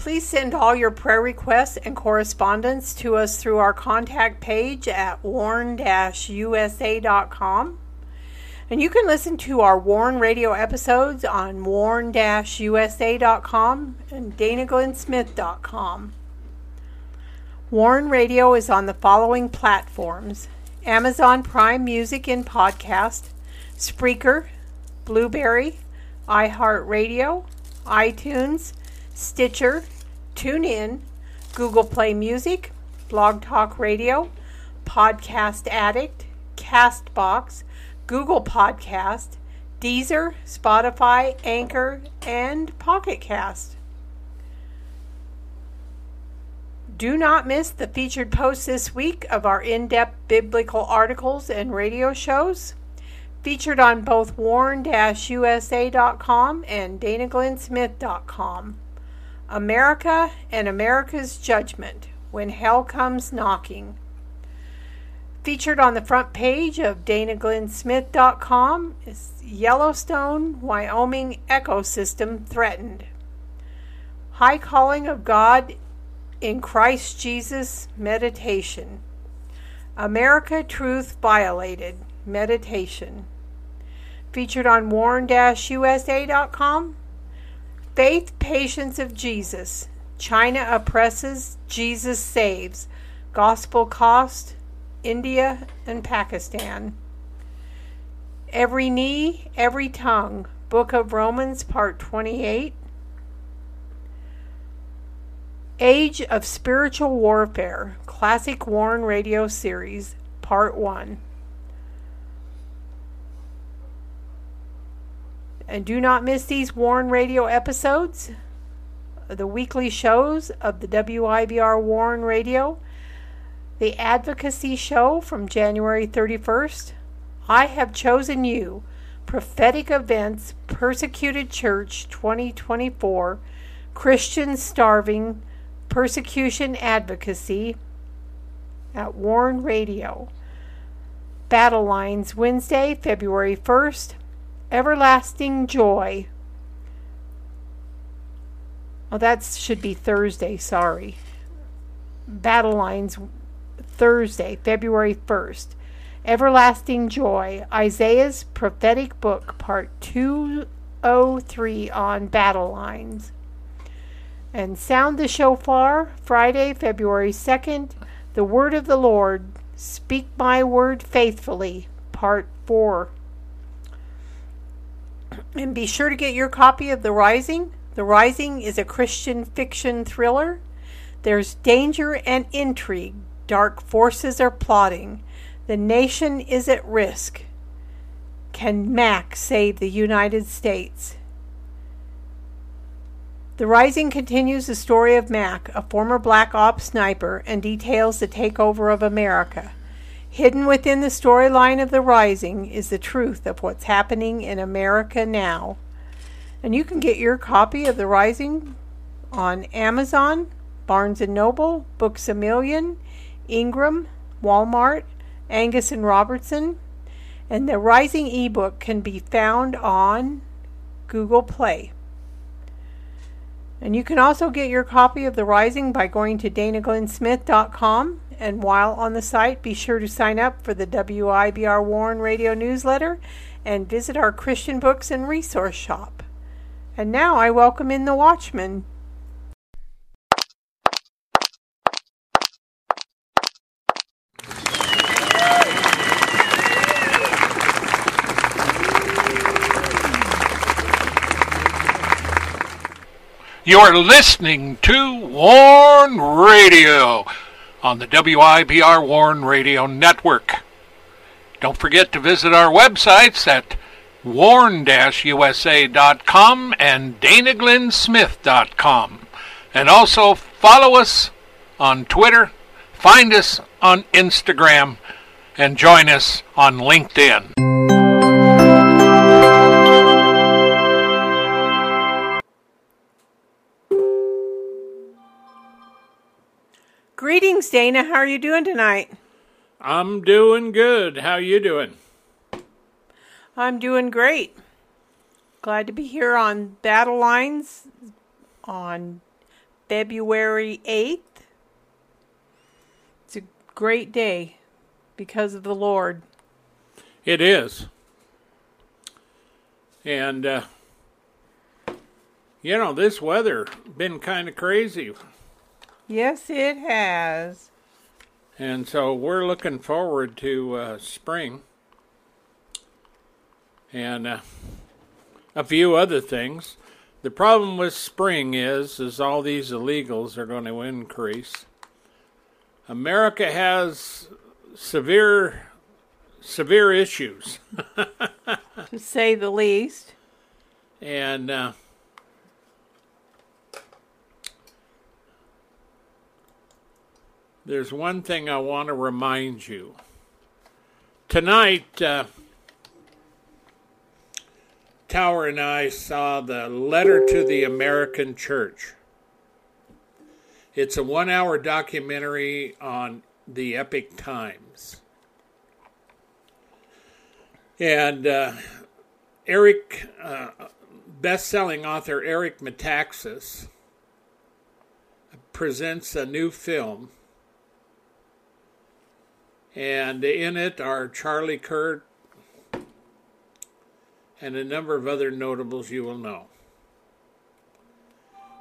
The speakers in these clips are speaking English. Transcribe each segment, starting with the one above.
Please send all your prayer requests and correspondence to us through our contact page at warn-usa.com. And you can listen to our Warn Radio episodes on warn-usa.com and danaglennsmith.com. Warn Radio is on the following platforms Amazon Prime Music and Podcast, Spreaker, Blubrry, iHeartRadio, iTunes, Stitcher, TuneIn, Google Play Music, Blog Talk Radio, Podcast Addict, Castbox, Google Podcast, Deezer, Spotify, Anchor, and Pocket Cast. Do not miss the featured posts this week of our in depth biblical articles and radio shows featured on both warn-usa.com and danaglennsmith.com. America and America's Judgment When Hell Comes Knocking. Featured on the front page of danaglennsmith.com is Yellowstone, Wyoming Ecosystem Threatened. High Calling of God in Christ Jesus Meditation. America Truth Violated Meditation. Featured on warn-usa.com Faith, patience of Jesus. China oppresses, Jesus saves. Gospel cost, India and Pakistan. Every knee, every tongue. Book of Romans, part 28. Age of Spiritual Warfare, Classic Warn Radio Series, Part 1. And do not miss these Warn Radio episodes, the weekly shows of the WIBR Warn Radio, the Advocacy Show from January 31st. I have chosen you. Prophetic Events, Persecuted Church 2024, Christians Starving, Persecution Advocacy at Warn Radio. Battle Lines, Wednesday, February 1st, everlasting joy. Oh, that should be Thursday, sorry. Battle Lines, Thursday, February 1st. Everlasting Joy, Isaiah's prophetic book, part 203 on battle lines. And Sound the Shofar, Friday, February 2nd. The Word of the Lord, Speak My Word Faithfully, part 4. And be sure to get your copy of The Rising. The Rising is a Christian fiction thriller. There's danger and intrigue. Dark forces are plotting. The nation is at risk. Can Mac save the United States? The Rising continues the story of Mac, a former Black Ops sniper, and details the takeover of America. Hidden within the storyline of The Rising is the truth of what's happening in America now. And you can get your copy of The Rising on Amazon, Barnes & Noble, Books A Million, Ingram, Walmart, Angus and Robertson, and the Rising ebook can be found on Google Play. And you can also get your copy of The Rising by going to danaglennsmith.com and while on the site, be sure to sign up for the WIBR Warn radio newsletter and visit our Christian books and resource shop. And now I welcome in the Watchman. You're listening to Warn Radio on the WIBR Warn Radio Network. Don't forget to visit our websites at warn-usa.com and danaglennsmith.com. And also follow us on Twitter, find us on Instagram, and join us on LinkedIn. Greetings, Dana. How are you doing tonight? I'm doing good. How you doing? I'm doing great. Glad to be here on Battle Lines on February 8th. It's a great day because of the Lord. It is. And uh, you know, this weather been kind of crazy. Yes, it has. And so we're looking forward to uh, spring and uh, a few other things. The problem with spring is, is all these illegals are going to increase. America has severe, severe issues, to say the least. and uh, there's one thing I want to remind you. Tonight, uh, Tower and I saw the Letter to the American Church. It's a one hour documentary on the Epoch Times. And uh, Eric, uh, best selling author Eric Metaxas, presents a new film. And in it are Charlie Kirk and a number of other notables you will know.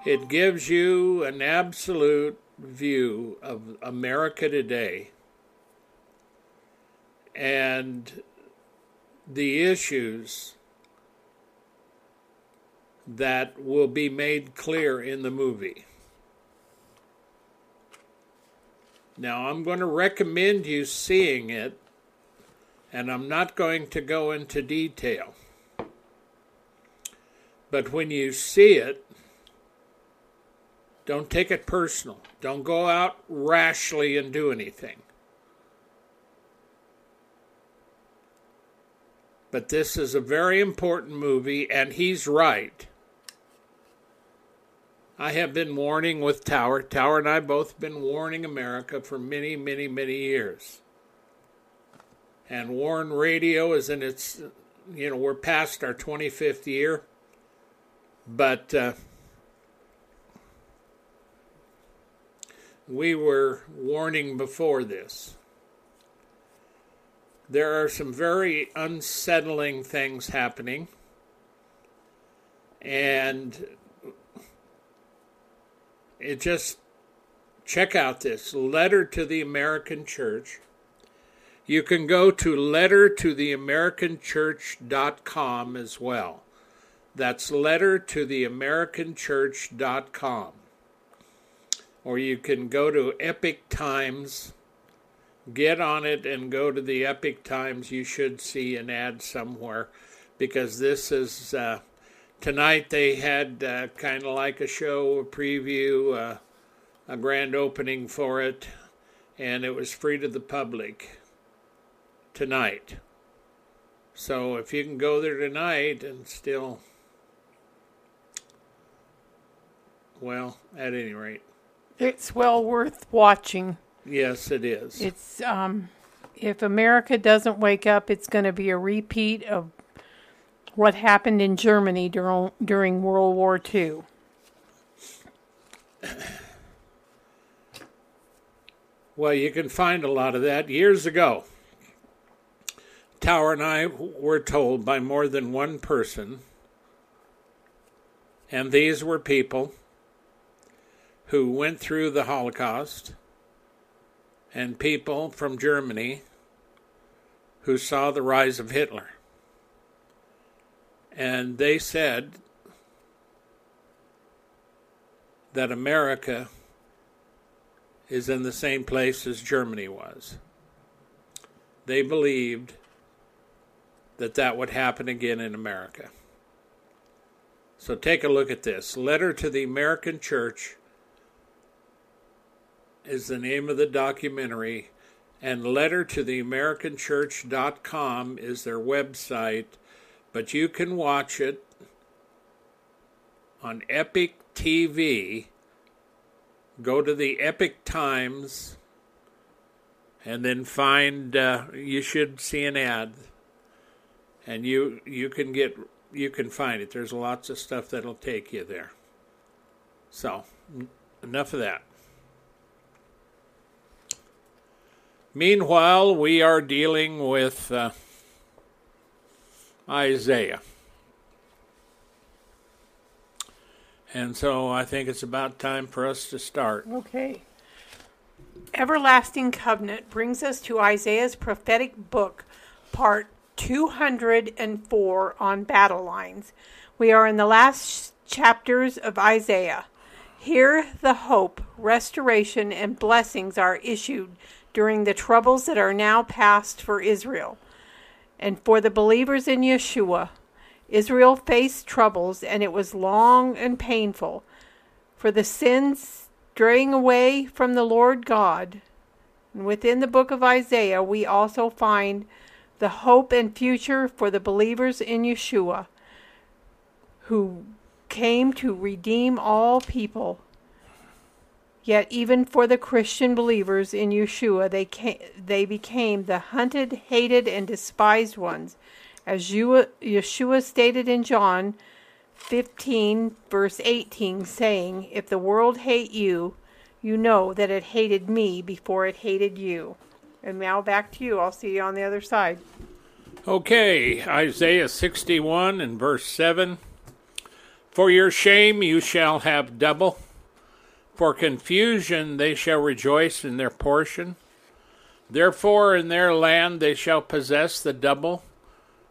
It gives you an absolute view of America today and the issues that will be made clear in the movie. Now, I'm going to recommend you seeing it, and I'm not going to go into detail. But when you see it, don't take it personal. Don't go out rashly and do anything. But this is a very important movie, and he's right. I have been warning with Tower. Tower and I both been warning America for many, many, many years. And Warn Radio is in its, you know, we're past our 25th year. But uh, we were warning before this. There are some very unsettling things happening. And it just check out this letter to the American Church. You can go to lettertotheamericanchurch.com as well. That's letter to the americanchurch.com. Or you can go to Epoch Times, get on it, and go to the Epoch Times. You should see an ad somewhere because this is uh, tonight they had uh, kind of like a show, a preview, uh, a grand opening for it, and it was free to the public tonight. So if you can go there tonight and still Well, at any rate, It's well worth watching. yes, it is. It's um if America doesn't wake up, it's going to be a repeat of what happened in Germany during during World War II. Well, you can find a lot of that. Years ago, Tower and I were told by more than one person, and these were people who went through the Holocaust and people from Germany who saw the rise of Hitler. And they said that America is in the same place as Germany was. They believed that that would happen again in America. So take a look at this. Letter to the American Church is the name of the documentary, and letter to the americanchurch.com is their website but you can watch it on Epoch TV go to the Epoch Times and then find uh, you should see an ad. And you you can get you can find it. There's lots of stuff that'll take you there. So enough of that. Meanwhile, we are dealing with uh, Isaiah. And so I think it's about time for us to start. Okay. Everlasting Covenant brings us to Isaiah's prophetic book, part 204 on battle lines. We are in the last chapters of Isaiah. Here, the hope, restoration, and blessings are issued during the troubles that are now past for Israel. And for the believers in Yeshua, Israel faced troubles, and it was long and painful. For the sins straying away from the Lord God. And within the book of Isaiah, we also find the hope and future for the believers in Yeshua, who came to redeem all people Yet even for the Christian believers in Yeshua, they, came, they became the hunted, hated, and despised ones. As Yeshua stated in John 15, verse 18, saying, If the world hate you, you know that it hated me before it hated you. And now back to you. I'll see you on the other side. Okay, Isaiah 61 and verse 7. For your shame you shall have double for confusion they shall rejoice in their portion. Therefore in their land they shall possess the double.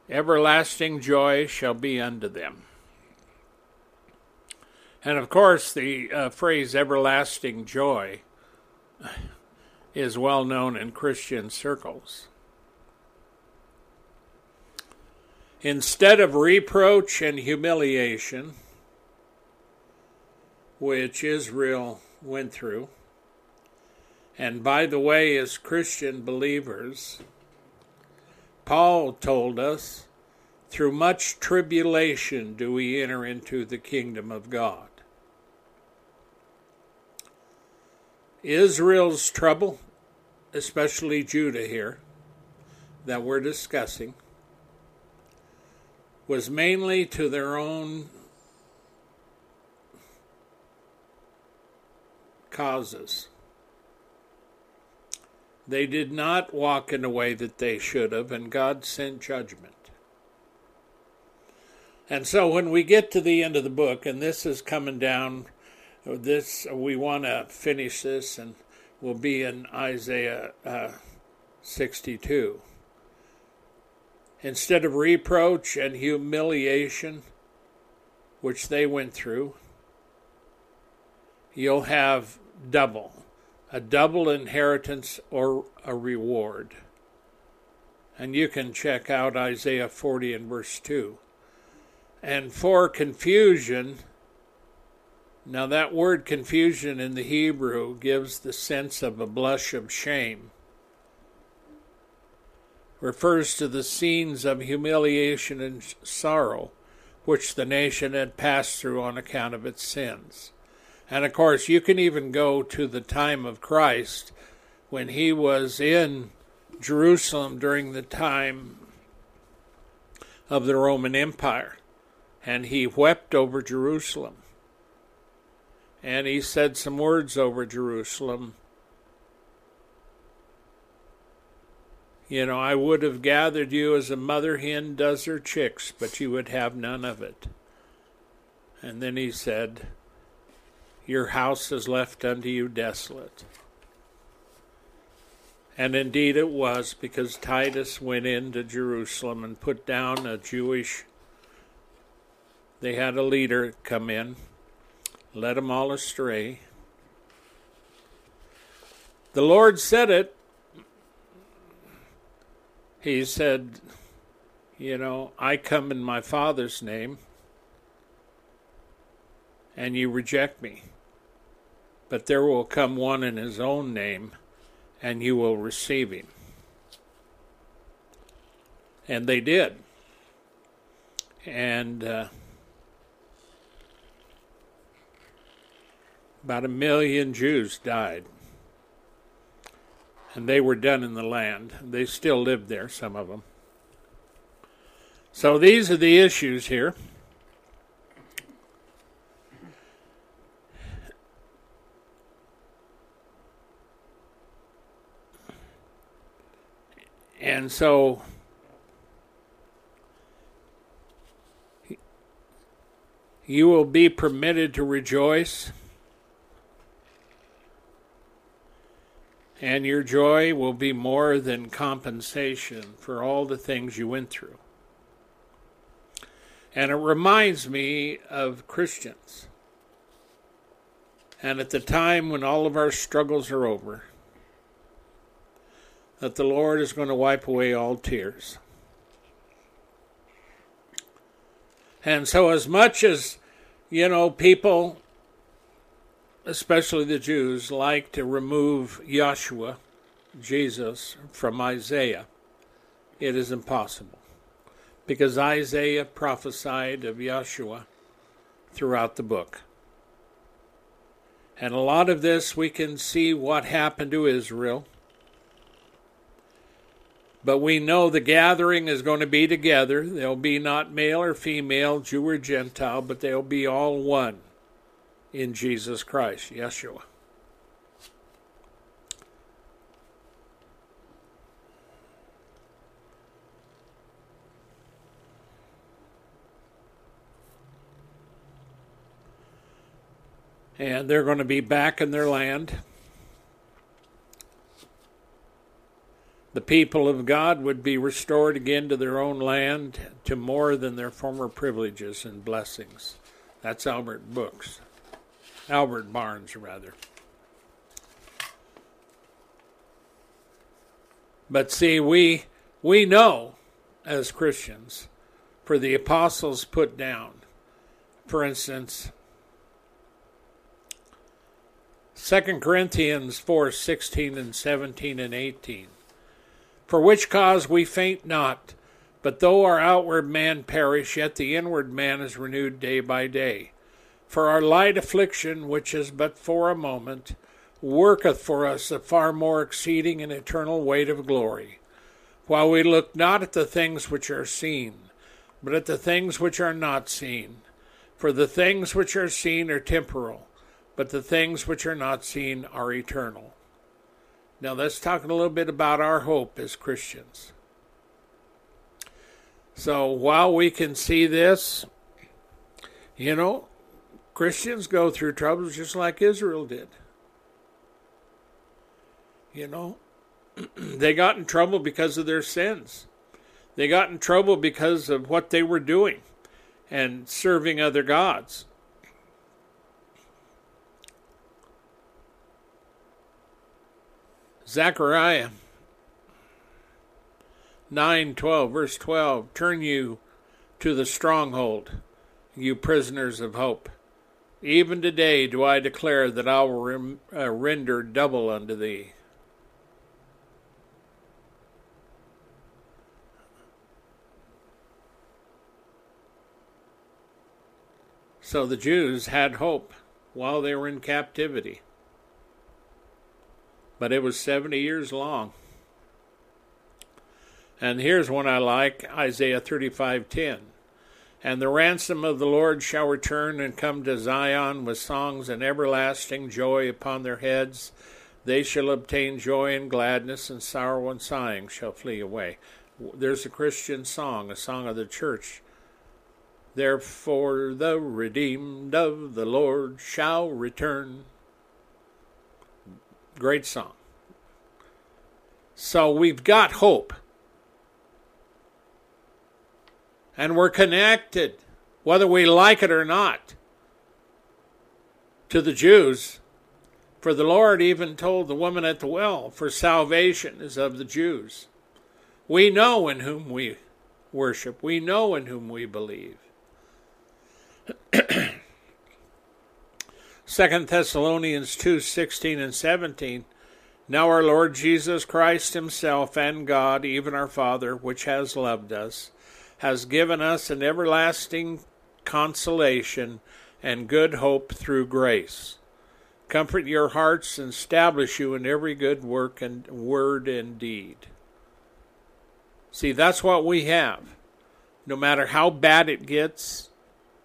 Everlasting joy shall be unto them. And of course, the uh, phrase everlasting joy is well known in Christian circles. Instead of reproach and humiliation, which Israel went through. And by the way, as Christian believers, Paul told us, through much tribulation do we enter into the kingdom of God. Israel's trouble, especially Judah here, that we're discussing, was mainly to their own causes. They did not walk in a way that they should have, and God sent judgment. And so when we get to the end of the book, and this is coming down, this we want to finish this, and we'll be in Isaiah uh, 62. Instead of reproach and humiliation, which they went through, you'll have double, a double inheritance or a reward. And you can check out Isaiah 40 and verse 2. And for confusion, now that word confusion in the Hebrew gives the sense of a blush of shame. Refers to the scenes of humiliation and sorrow which the nation had passed through on account of its sins. And of course, you can even go to the time of Christ when he was in Jerusalem during the time of the Roman Empire. And he wept over Jerusalem. And he said some words over Jerusalem. You know, I would have gathered you as a mother hen does her chicks, but you would have none of it. And then he said, your house is left unto you desolate. And indeed it was, because Titus went into Jerusalem and put down a Jewish. They had a leader come in, led them all astray. The Lord said it. He said, You know, I come in my Father's name, and you reject me but there will come one in his own name, and you will receive him. And they did. And uh, about a million Jews died. And they were done in the land. They still lived there, some of them. So these are the issues here. And so you will be permitted to rejoice, and your joy will be more than compensation for all the things you went through. And it reminds me of Christians. And at the time when all of our struggles are over, that the Lord is going to wipe away all tears. And so, as much as, you know, people, especially the Jews, like to remove Yeshua, Jesus, from Isaiah, it is impossible. Because Isaiah prophesied of Yeshua throughout the book. And a lot of this we can see what happened to Israel but we know the gathering is going to be together. They'll be not male or female, Jew or Gentile, but they'll be all one in Jesus Christ, Yeshua. And they're going to be back in their land. The people of God would be restored again to their own land to more than their former privileges and blessings. That's Albert Books. Albert Barnes, rather. But see, we we know as Christians, for the apostles put down, for instance, 2 Corinthians 4 16 and 17 and 18 for which cause we faint not. But though our outward man perish, yet the inward man is renewed day by day. For our light affliction, which is but for a moment, worketh for us a far more exceeding and eternal weight of glory. While we look not at the things which are seen, but at the things which are not seen. For the things which are seen are temporal, but the things which are not seen are eternal. Now let's talk a little bit about our hope as Christians. So while we can see this, you know, Christians go through troubles just like Israel did. You know, they got in trouble because of their sins. They got in trouble because of what they were doing and serving other gods. Zechariah 9 12, verse 12 Turn you to the stronghold, you prisoners of hope. Even today do I declare that I will rem- uh, render double unto thee. So the Jews had hope while they were in captivity but it was 70 years long. And here's one I like Isaiah 35:10. And the ransom of the Lord shall return and come to Zion with songs and everlasting joy upon their heads. They shall obtain joy and gladness, and sorrow and sighing shall flee away. There's a Christian song, a song of the church. Therefore, the redeemed of the Lord shall return Great song. So we've got hope. And we're connected, whether we like it or not, to the Jews. For the Lord even told the woman at the well, For salvation is of the Jews. We know in whom we worship, we know in whom we believe. Second Thessalonians two sixteen and 17 Now our Lord Jesus Christ Himself and God, even our Father, which has loved us, has given us an everlasting consolation and good hope through grace. Comfort your hearts and establish you in every good work and word and deed. See, that's what we have. No matter how bad it gets,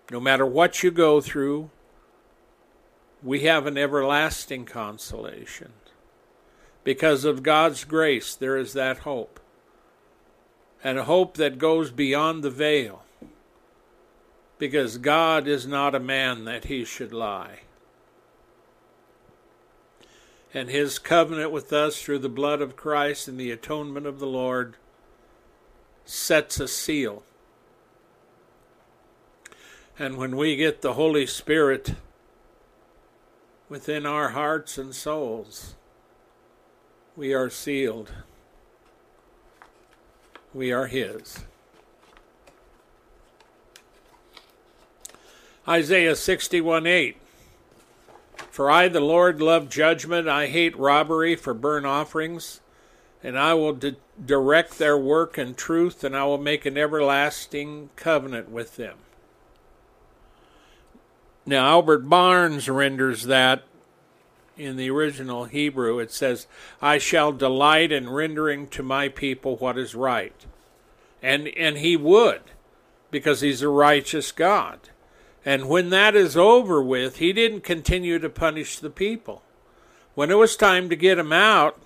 no matter what you go through, we have an everlasting consolation. Because of God's grace, there is that hope. And a hope that goes beyond the veil. Because God is not a man that he should lie. And his covenant with us through the blood of Christ and the atonement of the Lord sets a seal. And when we get the Holy Spirit within our hearts and souls, we are sealed. We are His. Isaiah 61 8. For I, the Lord, love judgment. I hate robbery for burnt offerings. And I will di- direct their work in truth, and I will make an everlasting covenant with them. Now, Albert Barnes renders that in the original Hebrew, it says, I shall delight in rendering to my people what is right. And, and he would, because he's a righteous God. And when that is over with, he didn't continue to punish the people. When it was time to get him out,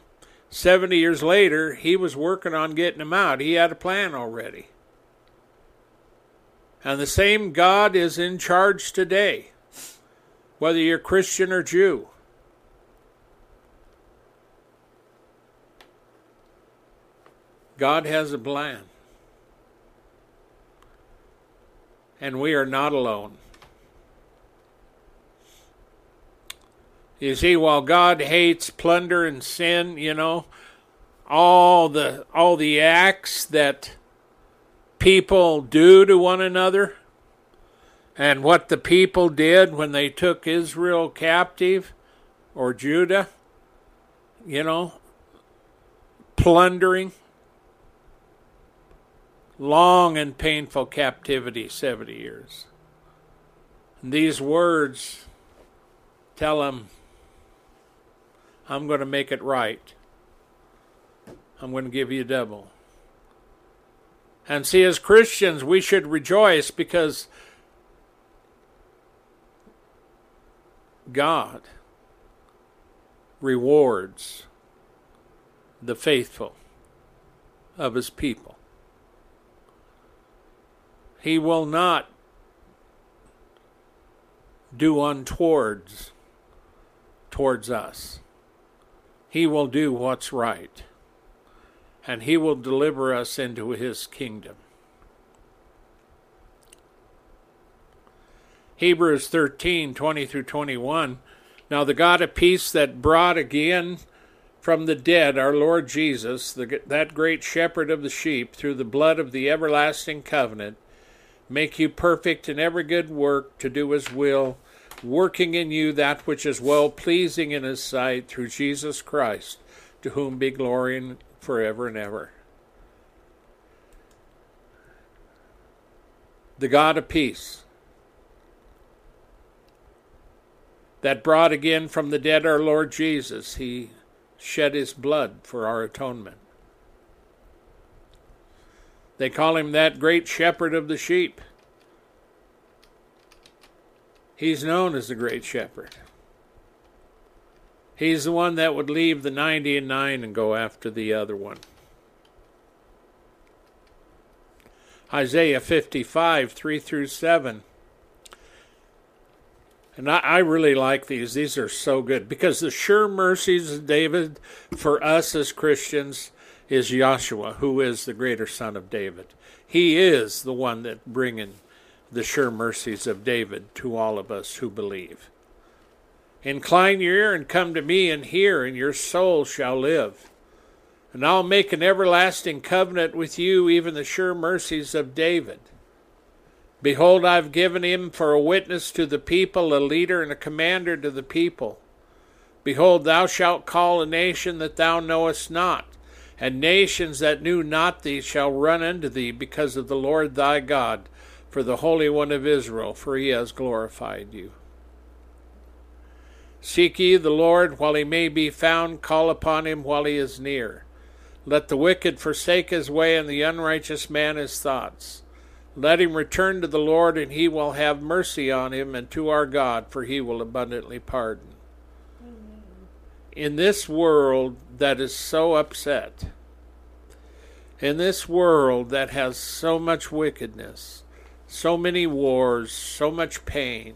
70 years later, he was working on getting him out. He had a plan already. And the same God is in charge today, whether you're Christian or Jew. God has a plan. And we are not alone. You see, while God hates plunder and sin, you know, all the all the acts that people do to one another, and what the people did when they took Israel captive or Judah, you know, plundering, long and painful captivity, 70 years. And these words tell them, I'm going to make it right. I'm going to give you double. And see, as Christians, we should rejoice because God rewards the faithful of his people. He will not do untowards towards us. He will do what's right, and He will deliver us into His kingdom. Hebrews 13 20 through 21. Now, the God of peace that brought again from the dead our Lord Jesus, the, that great shepherd of the sheep, through the blood of the everlasting covenant, make you perfect in every good work to do his will, working in you that which is well pleasing in his sight through Jesus Christ, to whom be glory forever and ever. The God of peace, that brought again from the dead our Lord Jesus, he shed his blood for our atonement. They call him that great shepherd of the sheep. He's known as the great shepherd. He's the one that would leave the 90 and 9 and go after the other one. Isaiah 55, 3 through 7. And I, I, really like these. These are so good because the sure mercies of David for us as Christians is Yeshua, who is the greater son of David. He is the one that bringing the sure mercies of David to all of us who believe. Incline your ear and come to me and hear, and your soul shall live. And I'll make an everlasting covenant with you, even the sure mercies of David. Behold, I've given him for a witness to the people, a leader and a commander to the people. Behold, thou shalt call a nation that thou knowest not, and nations that knew not thee shall run unto thee because of the Lord thy God, for the Holy One of Israel, for he has glorified you. Seek ye the Lord while he may be found, call upon him while he is near. Let the wicked forsake his way, and the unrighteous man his thoughts. Let him return to the Lord, and he will have mercy on him, and to our God, for he will abundantly pardon. Amen. In this world that is so upset, in this world that has so much wickedness, so many wars, so much pain,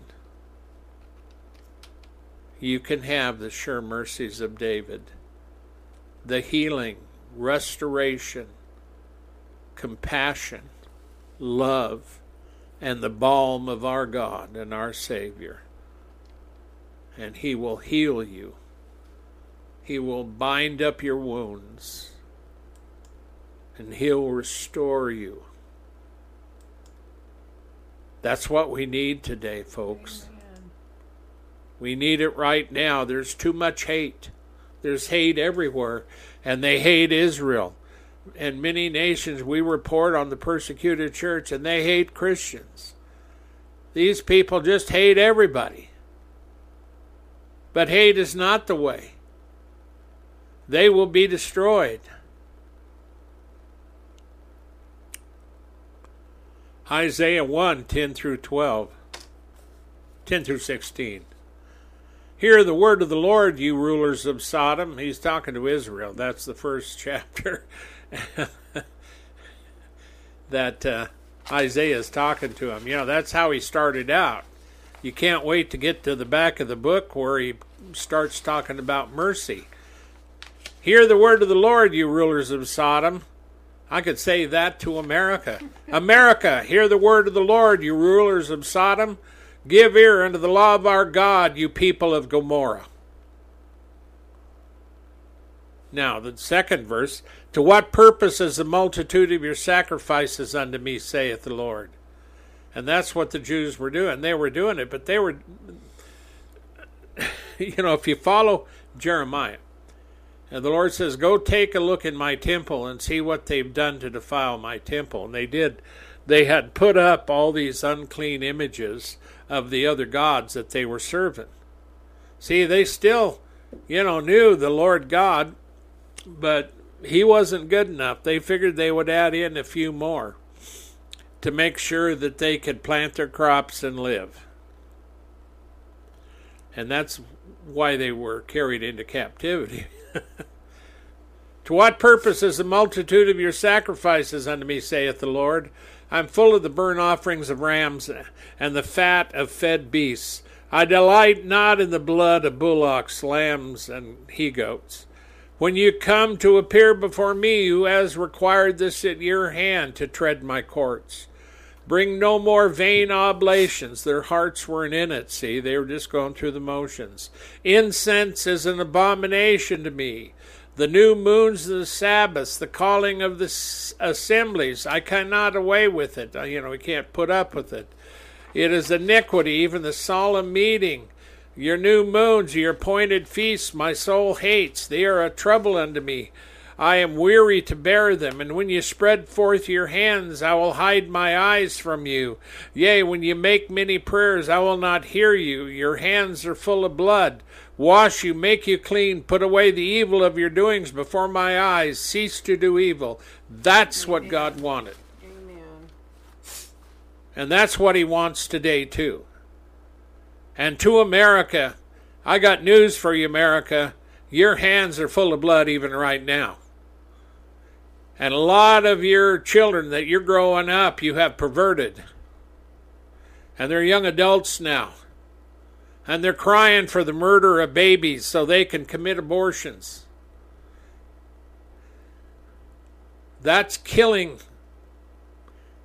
you can have the sure mercies of David, the healing, restoration, compassion, love, and the balm of our God and our Savior. And He will heal you. He will bind up your wounds. And He'll restore you. That's what we need today, folks. We need it right now. There's too much hate. There's hate everywhere, and they hate Israel. And many nations we report on the persecuted church, and they hate Christians. These people just hate everybody. But hate is not the way. They will be destroyed. Isaiah 1 10 through 12, 10 through 16. Hear the word of the Lord, you rulers of Sodom. He's talking to Israel. That's the first chapter that uh, Isaiah is talking to him. You know, that's how he started out. You can't wait to get to the back of the book where he starts talking about mercy. Hear the word of the Lord, you rulers of Sodom. I could say that to America. America, hear the word of the Lord, you rulers of Sodom. Give ear unto the law of our God, you people of Gomorrah. Now, the second verse To what purpose is the multitude of your sacrifices unto me, saith the Lord? And that's what the Jews were doing. They were doing it, but they were, you know, if you follow Jeremiah, and the Lord says, Go take a look in my temple and see what they've done to defile my temple. And they did. They had put up all these unclean images of the other gods that they were serving. See, they still, you know, knew the Lord God, but he wasn't good enough. They figured they would add in a few more to make sure that they could plant their crops and live. And that's why they were carried into captivity. to what purpose is the multitude of your sacrifices unto me, saith the Lord? I'm full of the burnt offerings of rams and the fat of fed beasts. I delight not in the blood of bullocks, lambs, and he goats. When you come to appear before me, who has required this at your hand to tread my courts? Bring no more vain oblations. Their hearts weren't in it, see, they were just going through the motions. Incense is an abomination to me the new moons, the Sabbaths, the calling of the assemblies. I cannot away with it. You know, we can't put up with it. It is iniquity, even the solemn meeting. Your new moons, your appointed feasts, my soul hates. They are a trouble unto me. I am weary to bear them, and when you spread forth your hands, I will hide my eyes from you. Yea, when you make many prayers, I will not hear you. Your hands are full of blood wash you, make you clean, put away the evil of your doings before my eyes, cease to do evil. That's what God wanted. Amen. And that's what He wants today, too. And to America, I got news for you, America. Your hands are full of blood even right now. And a lot of your children that you're growing up, you have perverted. And they're young adults now and they're crying for the murder of babies so they can commit abortions. That's killing.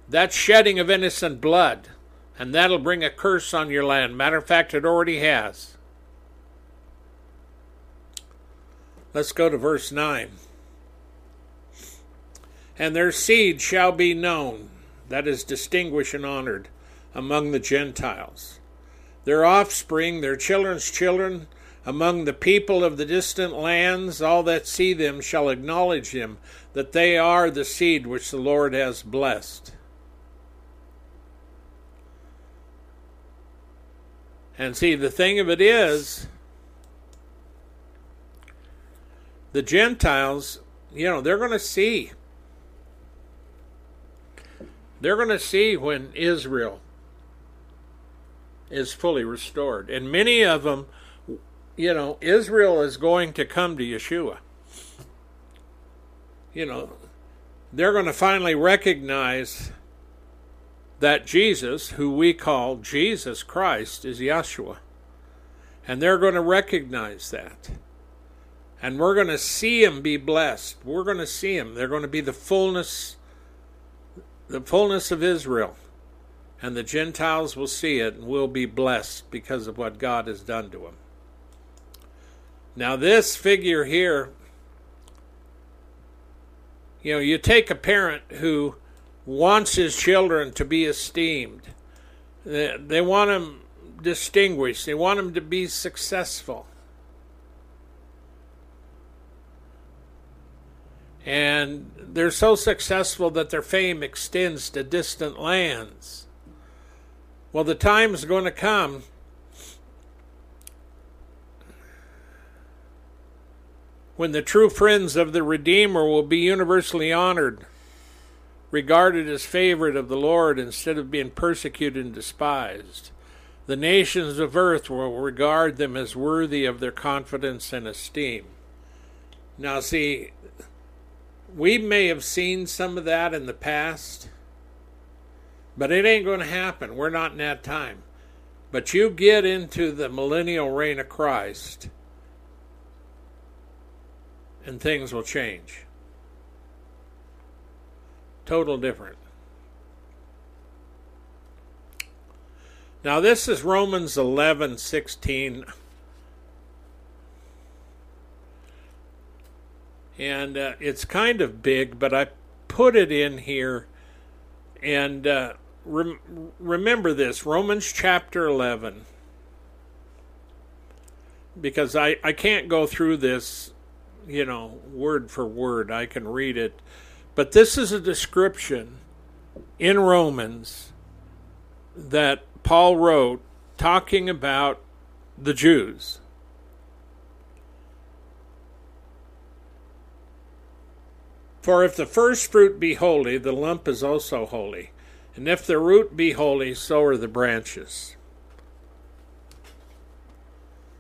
That's shedding of innocent blood. And that'll bring a curse on your land. Matter of fact, it already has. Let's go to verse 9. And their seed shall be known, that is, distinguished and honored, among the Gentiles their offspring, their children's children, Among the people of the distant lands, all that see them shall acknowledge him, that they are the seed which the Lord has blessed. And see, the thing of it is, the Gentiles, you know, they're going to see. They're going to see when Israel is fully restored. And many of them, you know, Israel is going to come to Yeshua. You know, they're going to finally recognize that Jesus, who we call Jesus Christ, is Yeshua. And they're going to recognize that. And we're going to see him be blessed. We're going to see him. They're going to be the fullness the fullness of Israel. And the Gentiles will see it and will be blessed because of what God has done to them. Now, this figure here, you know, you take a parent who wants his children to be esteemed. They, they want them distinguished. They want them to be successful. And they're so successful that their fame extends to distant lands. Well, the time's going to come when the true friends of the Redeemer will be universally honored regarded as favorite of the Lord instead of being persecuted and despised. The nations of earth will regard them as worthy of their confidence and esteem. Now, see, we may have seen some of that in the past, but it ain't going to happen. We're not in that time. But you get into the millennial reign of Christ, and things will change total different. Now this is Romans 11:16 and uh, it's kind of big, but I put it in here and uh, rem- remember this Romans chapter 11 because I, I can't go through this, you know, word for word. I can read it but this is a description in Romans that Paul wrote talking about the Jews. For if the first fruit be holy, the lump is also holy. And if the root be holy, so are the branches.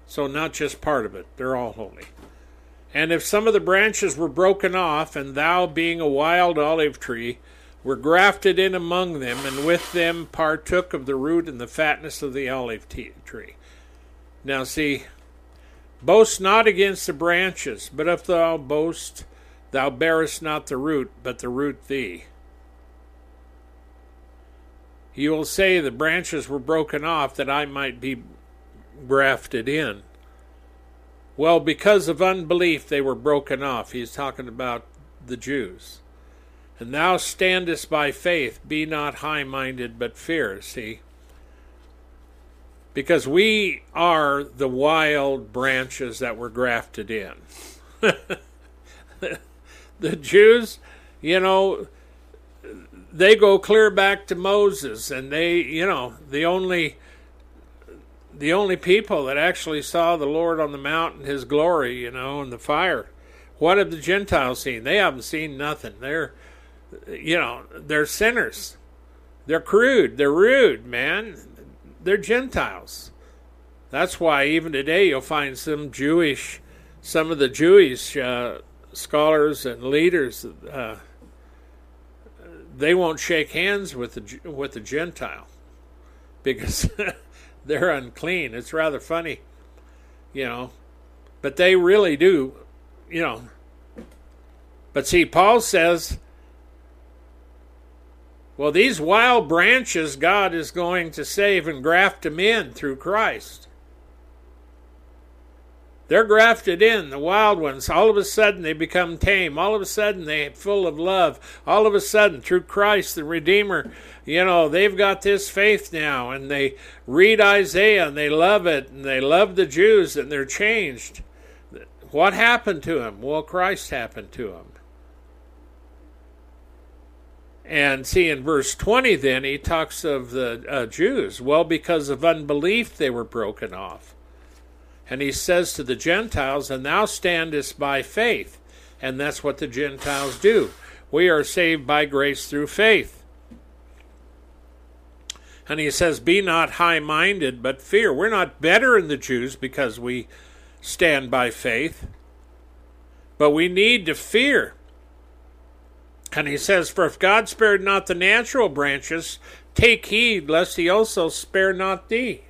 So, not just part of it, they're all holy. And if some of the branches were broken off, and thou, being a wild olive tree, were grafted in among them, and with them partook of the root and the fatness of the olive tree. Now, see, boast not against the branches, but if thou boast, thou bearest not the root, but the root thee. You will say, The branches were broken off that I might be grafted in. Well, because of unbelief, they were broken off. He's talking about the Jews. And thou standest by faith, be not high minded, but fear. See? Because we are the wild branches that were grafted in. the Jews, you know, they go clear back to Moses, and they, you know, the only the only people that actually saw the Lord on the mountain, His glory, you know, and the fire. What have the Gentiles seen? They haven't seen nothing. They're, you know, they're sinners. They're crude. They're rude, man. They're Gentiles. That's why even today you'll find some Jewish, some of the Jewish uh, scholars and leaders, uh, they won't shake hands with the with the Gentile because they're unclean. It's rather funny, you know, but they really do, you know. But see, Paul says, well, these wild branches God is going to save and graft them in through Christ. They're grafted in, the wild ones. All of a sudden, they become tame. All of a sudden, they're full of love. All of a sudden, through Christ, the Redeemer, you know, they've got this faith now, and they read Isaiah, and they love it, and they love the Jews, and they're changed. What happened to them? Well, Christ happened to them. And see, in verse 20, then, he talks of the uh, Jews. Well, because of unbelief, they were broken off. And he says to the Gentiles, And thou standest by faith. And that's what the Gentiles do. We are saved by grace through faith. And he says, Be not high minded, but fear. We're not better than the Jews because we stand by faith, but we need to fear. And he says, For if God spared not the natural branches, take heed lest he also spare not thee.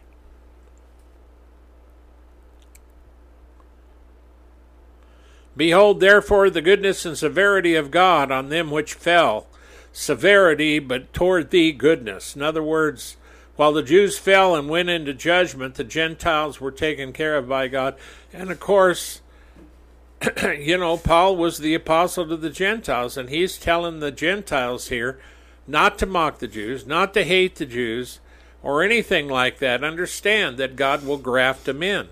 Behold, therefore, the goodness and severity of God on them which fell. Severity, but toward thee goodness. In other words, while the Jews fell and went into judgment, the Gentiles were taken care of by God. And of course, you know, Paul was the apostle to the Gentiles, and he's telling the Gentiles here not to mock the Jews, not to hate the Jews, or anything like that. Understand that God will graft them in.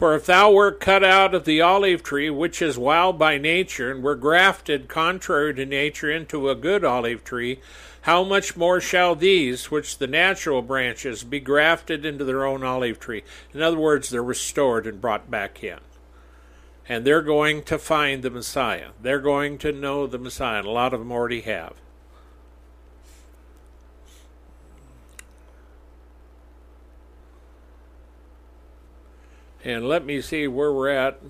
For if thou wert cut out of the olive tree, which is wild by nature, and were grafted contrary to nature into a good olive tree, how much more shall these, which the natural branches, be grafted into their own olive tree? In other words, they're restored and brought back in. And they're going to find the Messiah. They're going to know the Messiah. And a lot of them already have. And let me see where we're at.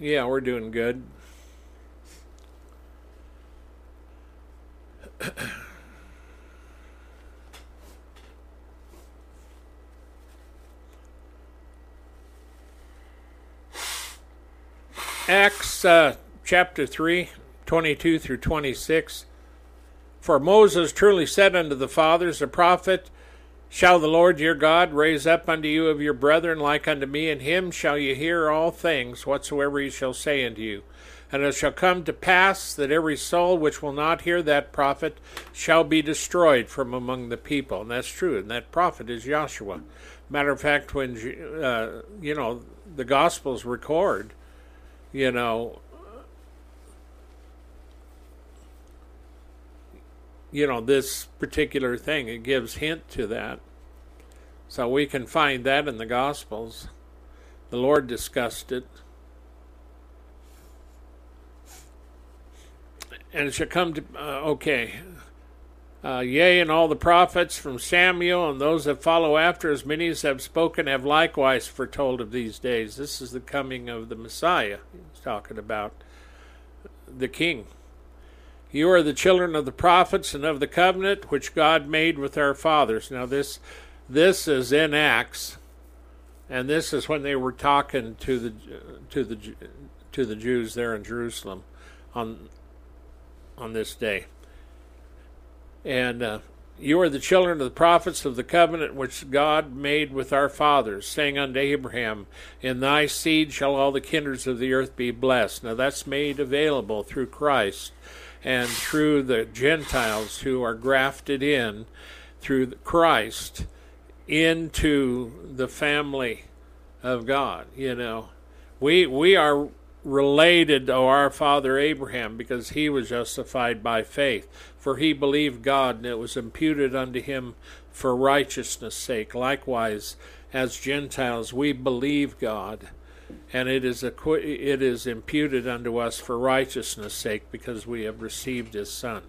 Yeah, we're doing good. Acts uh, chapter 3, 22 through 26. For Moses truly said unto the fathers, A prophet shall the Lord your God raise up unto you of your brethren like unto me, and him shall ye hear all things whatsoever he shall say unto you. And it shall come to pass that every soul which will not hear that prophet shall be destroyed from among the people. And that's true. And that prophet is Joshua. Matter of fact, when uh, you know the Gospels record, you know you know, this particular thing. It gives hint to that. So we can find that in the Gospels. The Lord discussed it. And it shall come to, uh, okay. Uh, yea, and all the prophets from Samuel and those that follow after, as many as have spoken, have likewise foretold of these days. This is the coming of the Messiah. He's talking about the King. You are the children of the prophets and of the covenant which God made with our fathers. Now this this is in Acts, and this is when they were talking to the to the to the Jews there in Jerusalem on on this day. And uh, you are the children of the prophets of the covenant which God made with our fathers, saying unto Abraham, In thy seed shall all the kindreds of the earth be blessed. Now that's made available through Christ and through the Gentiles who are grafted in through Christ into the family of God. You know, we we are related to our father Abraham because he was justified by faith, for he believed God, and it was imputed unto him for righteousness' sake. Likewise, as Gentiles, we believe God and it is it is imputed unto us for righteousness' sake because we have received his son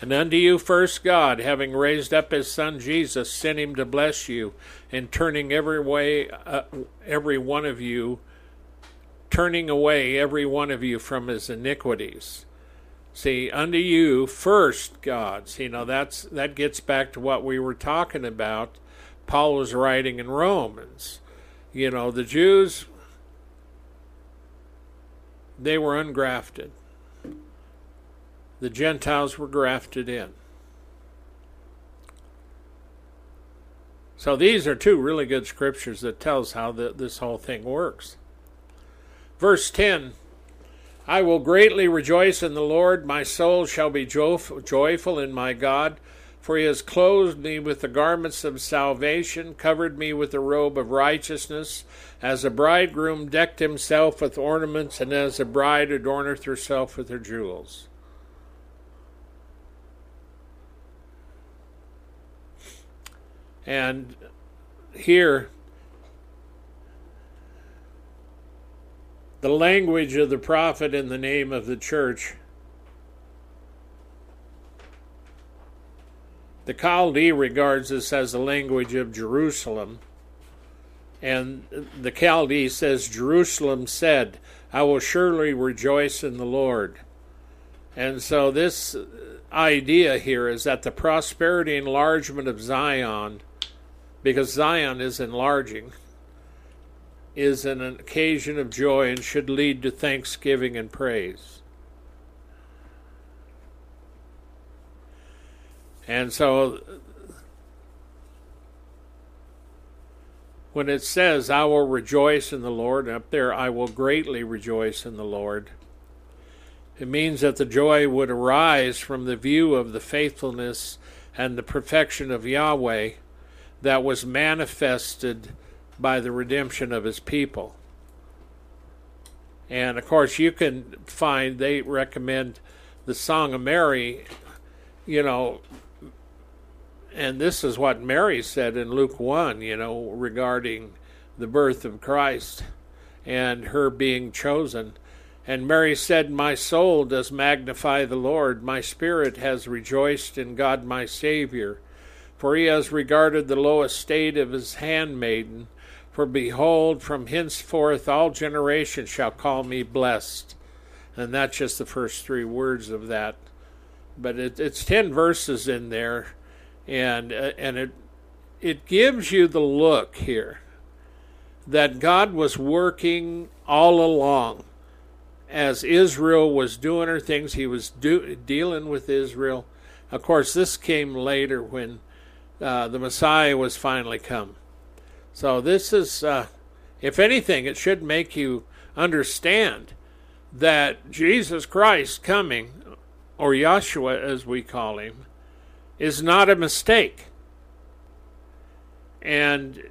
and unto you first God, having raised up his Son Jesus, sent him to bless you, and turning every way, uh, every one of you, turning away every one of you from his iniquities. See, unto you first God. See, now that's that gets back to what we were talking about. Paul was writing in Romans you know, the Jews they were ungrafted. The Gentiles were grafted in. So these are two really good scriptures that tells how the, this whole thing works. Verse 10 I will greatly rejoice in the Lord. My soul shall be joyful in my God, for he has clothed me with the garments of salvation, covered me with the robe of righteousness, as a bridegroom decked himself with ornaments, and as a bride adorneth herself with her jewels. And here, the language of the prophet in the name of the church. The Chaldee regards this as the language of Jerusalem. And the Chaldee says, Jerusalem said, I will surely rejoice in the Lord. And so, this idea here is that the prosperity enlargement of Zion, because Zion is enlarging, is an occasion of joy and should lead to thanksgiving and praise. And so when it says, I will rejoice in the Lord, up there, I will greatly rejoice in the Lord, it means that the joy would arise from the view of the faithfulness and the perfection of Yahweh that was manifested by the redemption of his people. And of course, you can find they recommend the Song of Mary, you know, and this is what Mary said in Luke 1, you know, regarding the birth of Christ and her being chosen. And Mary said, My soul does magnify the Lord, my spirit has rejoiced in God my Savior, for he has regarded the low estate of his handmaiden. For behold, from henceforth all generations shall call me blessed. And that's just the first three words of that. But it, it's 10 verses in there, and, uh, and it, it gives you the look here that God was working all along as Israel was doing her things. He was do, dealing with Israel. Of course, this came later when uh, the Messiah was finally come. So this is, uh, if anything, it should make you understand that Jesus Christ coming, or Yahshua as we call him, is not a mistake. And,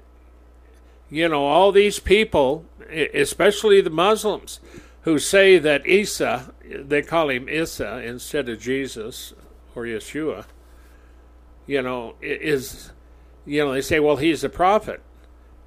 you know, all these people, especially the Muslims, who say that Isa, they call him Isa instead of Jesus or Yeshua, you know, is, you know, they say, well, he's a prophet.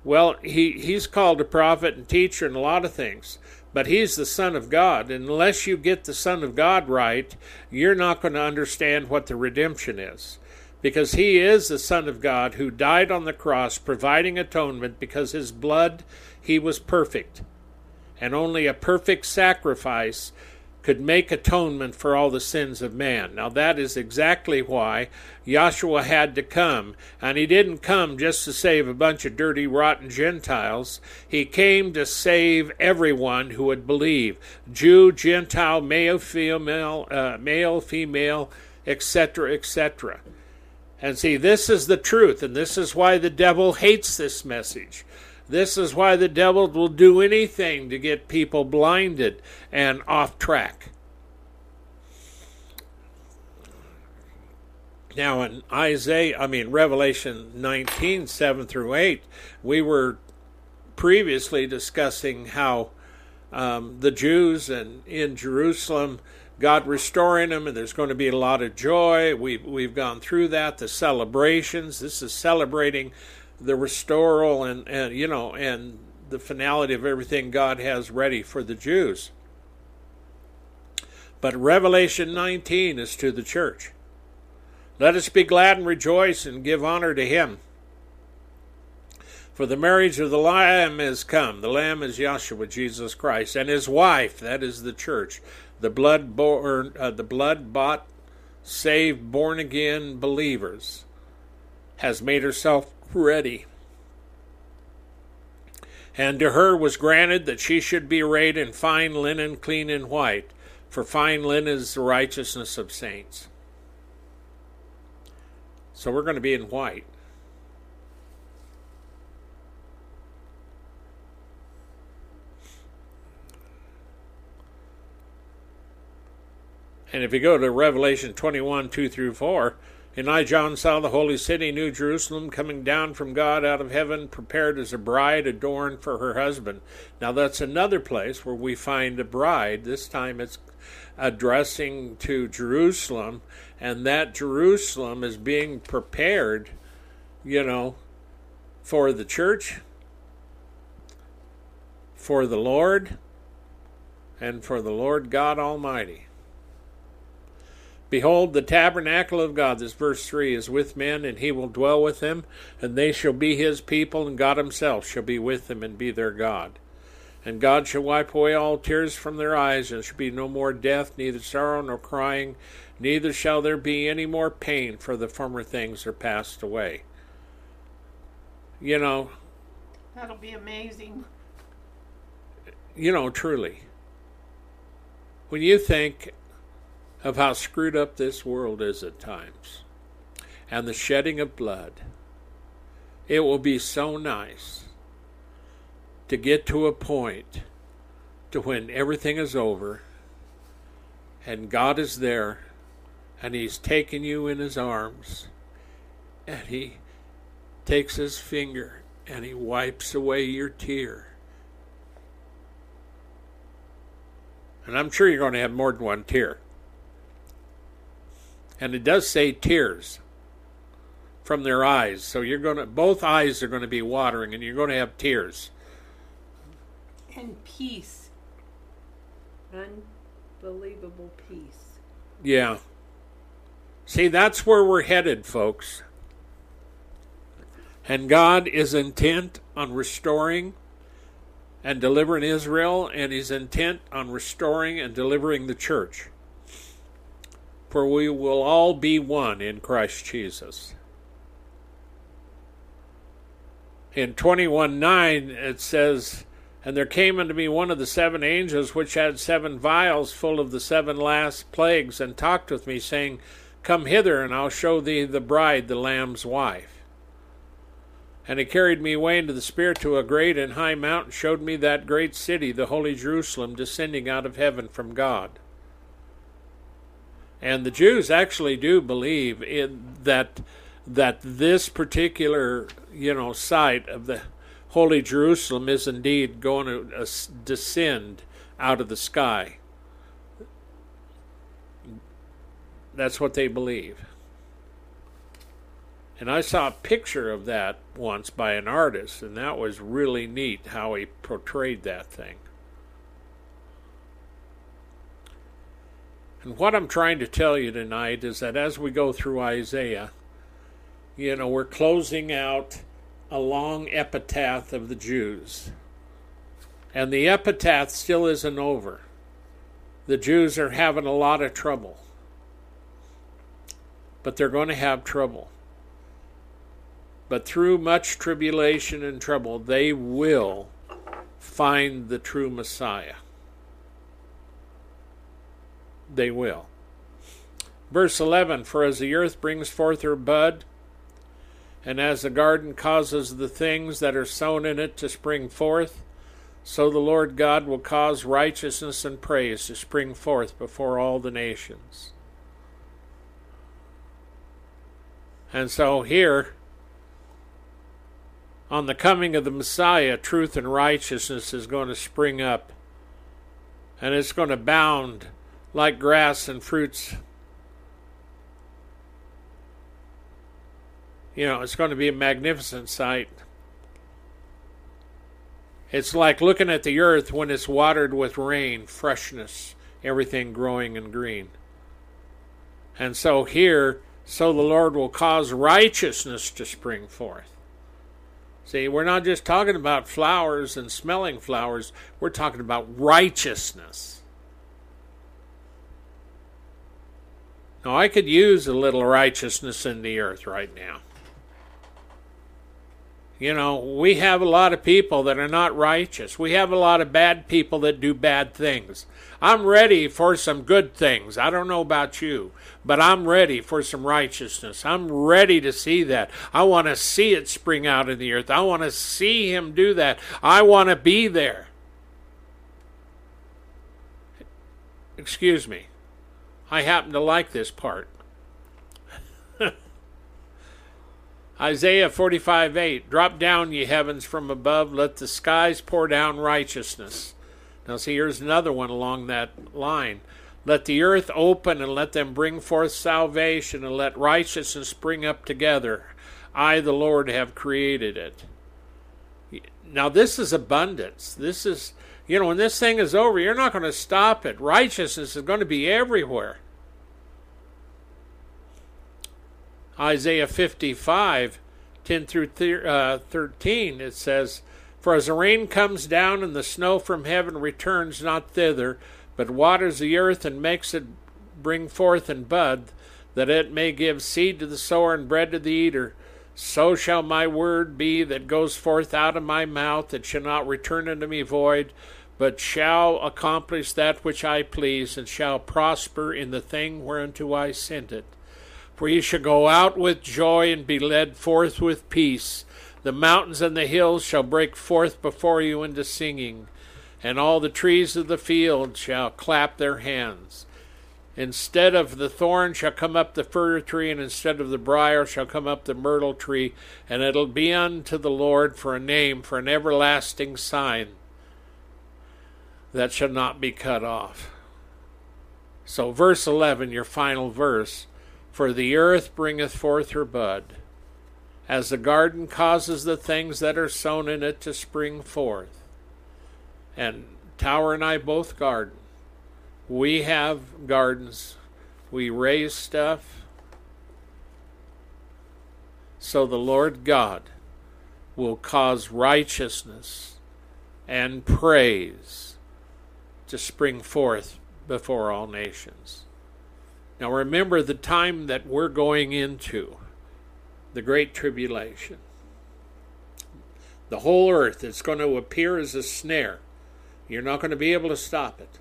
Well, he, he's called a prophet and teacher and a lot of things, but he's the Son of God. And unless you get the Son of God right, you're not going to understand what the redemption is. Because he is the Son of God who died on the cross, providing atonement because his blood, he was perfect. And only a perfect sacrifice could make atonement for all the sins of man. Now, that is exactly why Yahshua had to come. And he didn't come just to save a bunch of dirty, rotten Gentiles. He came to save everyone who would believe Jew, Gentile, male, female, uh, male, female, etc., etc. And see, this is the truth, and this is why the devil hates this message. This is why the devil will do anything to get people blinded and off track. Now, in Isaiah, I mean, Revelation 19, 7 through 8, we were previously discussing how um, the Jews and in Jerusalem, God restoring them, and there's going to be a lot of joy. We've, we've gone through that, the celebrations. This is celebrating the restoral and, and you know and the finality of everything God has ready for the Jews. But Revelation 19 is to the church. Let us be glad and rejoice and give honor to him. For the marriage of the Lamb is come. The Lamb is Yahshua, Jesus Christ, and his wife, that is the church, the blood born, uh, the blood bought, saved, born again believers, has made herself ready. And to her was granted that she should be arrayed in fine linen, clean and white, for fine linen is the righteousness of saints. So we're going to be in white. And if you go to Revelation 21 2 through 4, and I, John, saw the holy city, New Jerusalem, coming down from God out of heaven, prepared as a bride adorned for her husband. Now, that's another place where we find a bride. This time it's addressing to Jerusalem, and that Jerusalem is being prepared, you know, for the church, for the Lord, and for the Lord God Almighty. Behold, the tabernacle of God, this verse 3, is with men, and he will dwell with them, and they shall be his people, and God himself shall be with them and be their God. And God shall wipe away all tears from their eyes, and there shall be no more death, neither sorrow nor crying, neither shall there be any more pain, for the former things are passed away. You know, That'll be amazing. you know, truly. When you think of how screwed up this world is at times and the shedding of blood, it will be so nice to get to a point to when everything is over and God is there and He's taking you in His arms and He takes His finger and He wipes away your tear. And I'm sure you're going to have more than one tear. And it does say tears from their eyes. So you're going to both eyes are going to be watering and you're going to have tears. And peace. Unbelievable peace. Yeah. See, that's where we're headed, folks. And God is intent on restoring and delivering Israel, and He's intent on restoring and delivering the church. For we will all be one in Christ Jesus. In 21 9, it says, And there came unto me one of the seven angels which had seven vials full of the seven last plagues, and talked with me, saying, Come hither, and I'll show thee the bride, the Lamb's wife. And he carried me away into the Spirit to a great and high mountain, showed me that great city, the holy Jerusalem, descending out of heaven from God. And the Jews actually do believe in that that this particular, you know, site of the holy Jerusalem is indeed going to uh, descend out of the sky. That's what they believe. And I saw a picture of that once by an artist, and that was really neat how he portrayed that thing. And what I'm trying to tell you tonight is that as we go through Isaiah, you know, we're closing out a long epitaph of the Jews. And the epitaph still isn't over. The Jews are having a lot of trouble. But they're going to have trouble. But through much tribulation and trouble, they will find the true Messiah. They will. Verse 11 For as the earth brings forth her bud, and as the garden causes the things that are sown in it to spring forth, so the Lord God will cause righteousness and praise to spring forth before all the nations. And so here, on the coming of the Messiah, truth and righteousness is going to spring up, and it's going to bound like grass and fruits. You know, it's going to be a magnificent sight. It's like looking at the earth when it's watered with rain, freshness, everything growing and green. And so here, so the Lord will cause righteousness to spring forth. See, we're not just talking about flowers and smelling flowers, we're talking about righteousness. Now, I could use a little righteousness in the earth right now. You know, we have a lot of people that are not righteous. We have a lot of bad people that do bad things. I'm ready for some good things. I don't know about you, but I'm ready for some righteousness. I'm ready to see that. I want to see it spring out of the earth. I want to see Him do that. I want to be there. Excuse me. I happen to like this part. Isaiah 45 8 Drop down, ye heavens from above, let the skies pour down righteousness. Now, see, here's another one along that line. Let the earth open and let them bring forth salvation, and let righteousness spring up together. I, the Lord, have created it. Now, this is abundance. This is, you know, when this thing is over, you're not going to stop it. Righteousness is going to be everywhere. Isaiah 55, 10 through uh, 13, it says, For as the rain comes down and the snow from heaven returns not thither, but waters the earth and makes it bring forth and bud, that it may give seed to the sower and bread to the eater, so shall my word be that goes forth out of my mouth, it shall not return unto me void, but shall accomplish that which I please, and shall prosper in the thing whereunto I sent it. For ye shall go out with joy and be led forth with peace. The mountains and the hills shall break forth before you into singing, and all the trees of the field shall clap their hands. Instead of the thorn shall come up the fir tree, and instead of the brier shall come up the myrtle tree, and it'll be unto the Lord for a name, for an everlasting sign that shall not be cut off. So, verse 11, your final verse for the earth bringeth forth her bud, as the garden causes the things that are sown in it to spring forth. And Tower and I both garden. We have gardens. We raise stuff. So the Lord God will cause righteousness and praise to spring forth before all nations. Now remember the time that we're going into the Great Tribulation. The whole earth is going to appear as a snare. You're not going to be able to stop it.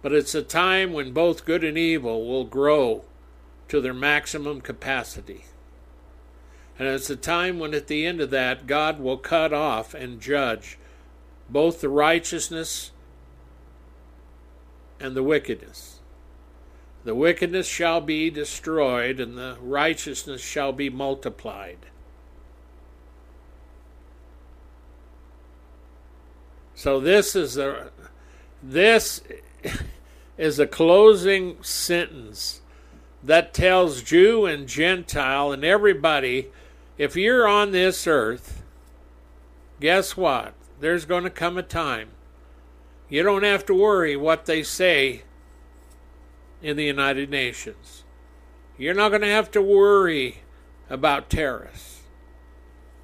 But it's a time when both good and evil will grow to their maximum capacity. And it's a time when, at the end of that, God will cut off and judge both the righteousness and the wickedness. The wickedness shall be destroyed, and the righteousness shall be multiplied. So this is a this is a closing sentence that tells Jew and Gentile and everybody if you're on this earth, guess what? There's going to come a time you don't have to worry what they say in the United Nations. You're not going to have to worry about terrorists.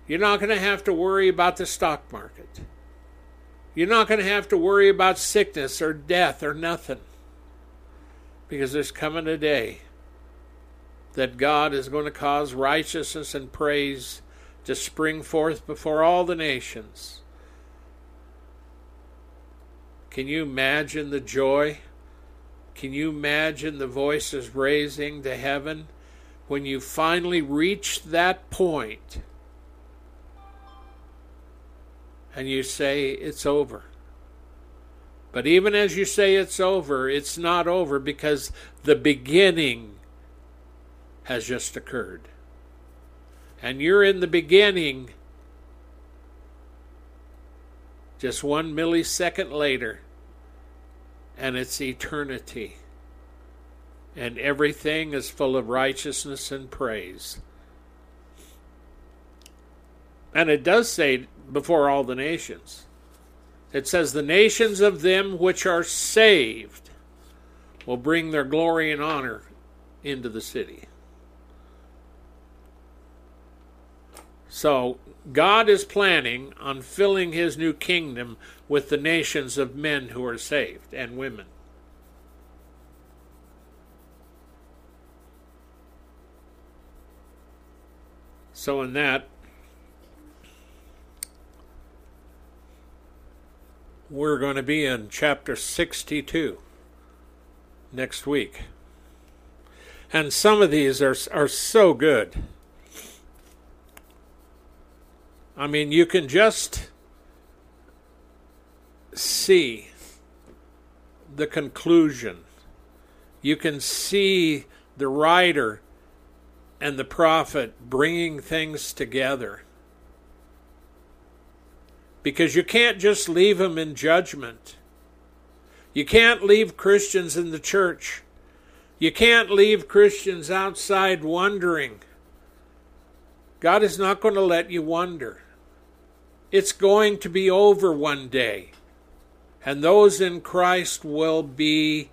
You're not going to have to worry about the stock market. You're not going to have to worry about sickness or death or nothing. Because there's coming a day that God is going to cause righteousness and praise to spring forth before all the nations. Can you imagine the joy? Can you imagine the voices raising to heaven when you finally reach that point and you say it's over? But even as you say it's over, it's not over because the beginning has just occurred. And you're in the beginning just one millisecond later and it's eternity. And everything is full of righteousness and praise. And it does say before all the nations. It says, The nations of them which are saved will bring their glory and honor into the city. So, God is planning on filling his new kingdom with the nations of men who are saved and women. So, in that, we're going to be in chapter 62 next week. And some of these are, are so good. I mean, you can just see the conclusion. You can see the writer and the prophet bringing things together. Because you can't just leave them in judgment. You can't leave Christians in the church. You can't leave Christians outside wondering. God is not going to let you wonder. It's going to be over one day, and those in Christ will be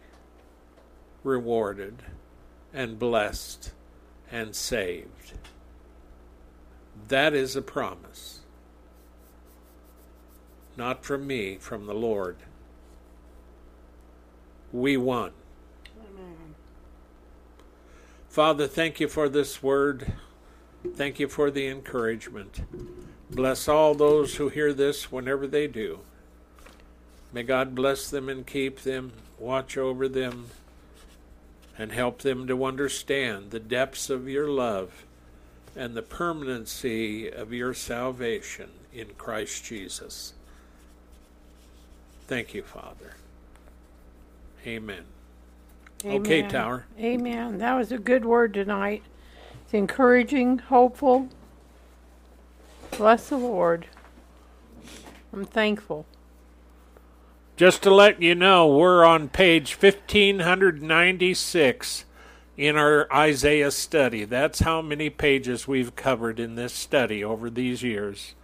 rewarded and blessed and saved. That is a promise. Not from me, from the Lord. We won. Amen. Father, thank you for this word. Thank you for the encouragement. Bless all those who hear this whenever they do. May God bless them and keep them, watch over them, and help them to understand the depths of your love and the permanency of your salvation in Christ Jesus. Thank you, Father. Amen. Amen. Okay, Tower. Amen. That was a good word tonight. It's encouraging, hopeful, Bless the Lord. I'm thankful. Just to let you know, we're on page 1596 in our Isaiah study. That's how many pages we've covered in this study over these years.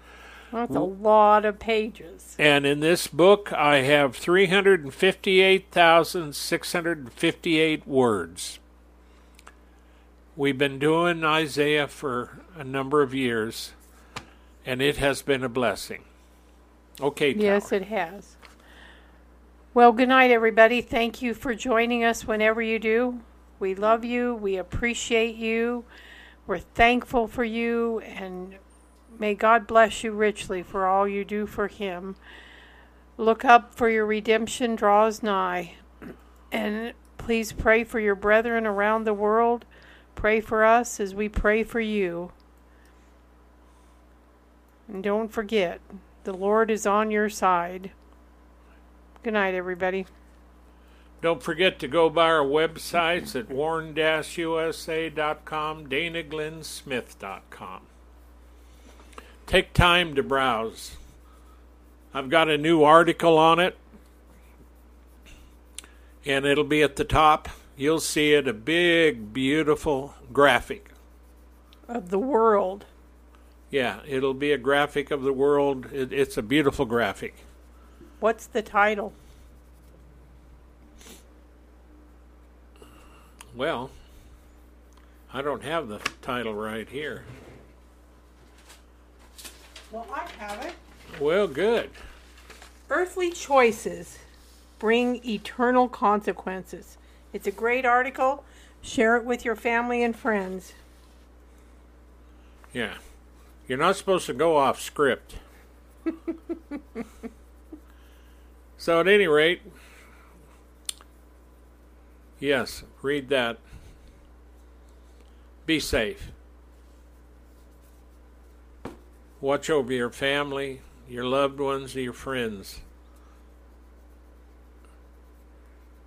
That's a lot of pages. And in this book, I have 358,658 words. We've been doing Isaiah for a number of years and it has been a blessing. Okay, Tower. Yes, it has. Well, good night, everybody. Thank you for joining us whenever you do. We love you. We appreciate you. We're thankful for you, and may God bless you richly for all you do for Him. Look up for your redemption draws nigh. And please pray for your brethren around the world. Pray for us as we pray for you. And don't forget, the Lord is on your side. Good night, everybody. Don't forget to go by our websites at warn-usa.com, danaglennsmith.com. Take time to browse. I've got a new article on it, and it'll be at the top. You'll see it a big, beautiful graphic of the world. Yeah, it'll be a graphic of the world. It, it's a beautiful graphic. What's the title? Well, I don't have the title right here. Well, I have it. Well, good. Earthly choices bring eternal consequences. It's a great article. Share it with your family and friends. Yeah. You're not supposed to go off script. so, at any rate, yes, read that. Be safe. Watch over your family, your loved ones, your friends.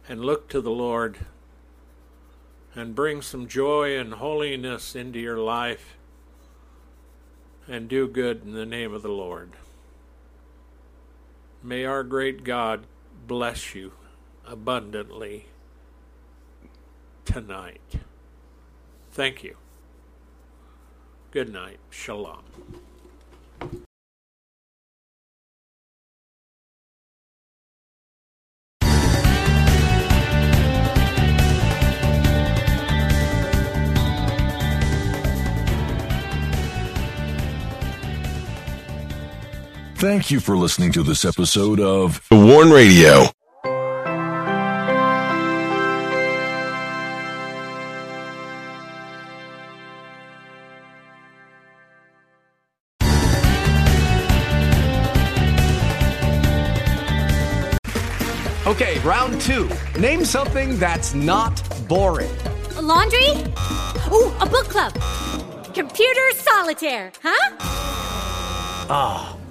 And look to the Lord and bring some joy and holiness into your life and do good in the name of the Lord. May our great God bless you abundantly tonight. Thank you. Good night. Shalom. Thank you for listening to this episode of The Warn Radio. Okay, round two. Name something that's not boring. A laundry? Ooh, a book club. Computer solitaire, huh? Ah